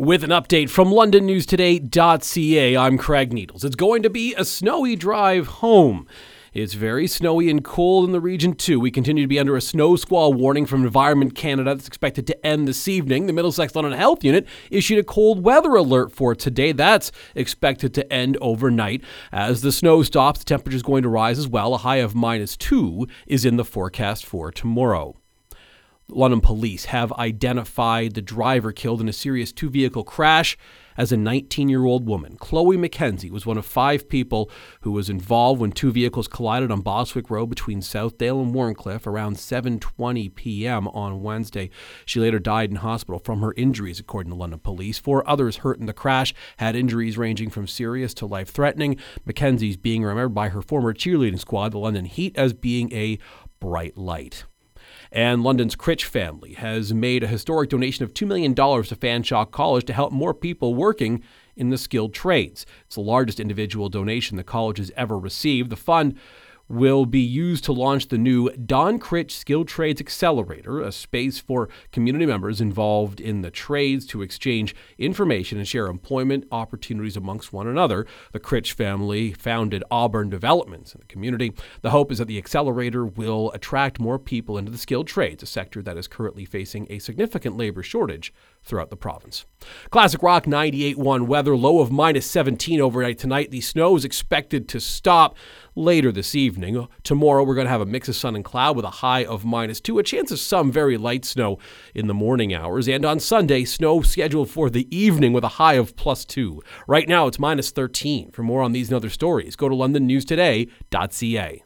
With an update from LondonNewsToday.ca, I'm Craig Needles. It's going to be a snowy drive home. It's very snowy and cold in the region, too. We continue to be under a snow squall warning from Environment Canada that's expected to end this evening. The Middlesex London Health Unit issued a cold weather alert for today. That's expected to end overnight. As the snow stops, the temperature is going to rise as well. A high of minus two is in the forecast for tomorrow. London police have identified the driver killed in a serious two vehicle crash as a 19 year old woman. Chloe McKenzie was one of five people who was involved when two vehicles collided on Bostwick Road between Southdale and Wharncliffe around 7:20 p.m. on Wednesday. She later died in hospital from her injuries, according to London police. Four others hurt in the crash had injuries ranging from serious to life threatening. McKenzie's being remembered by her former cheerleading squad, the London Heat, as being a bright light. And London's Critch family has made a historic donation of $2 million to Fanshawe College to help more people working in the skilled trades. It's the largest individual donation the college has ever received. The fund will be used to launch the new Don Critch Skilled Trades Accelerator, a space for community members involved in the trades to exchange information and share employment opportunities amongst one another. The Critch family founded Auburn Developments in the community. The hope is that the accelerator will attract more people into the skilled trades, a sector that is currently facing a significant labor shortage throughout the province. Classic Rock 98.1 weather, low of minus 17 overnight tonight. The snow is expected to stop later this evening. Tomorrow, we're going to have a mix of sun and cloud with a high of minus 2, a chance of some very light snow in the morning hours. And on Sunday, snow scheduled for the evening with a high of plus 2. Right now, it's minus 13. For more on these and other stories, go to londonnewstoday.ca.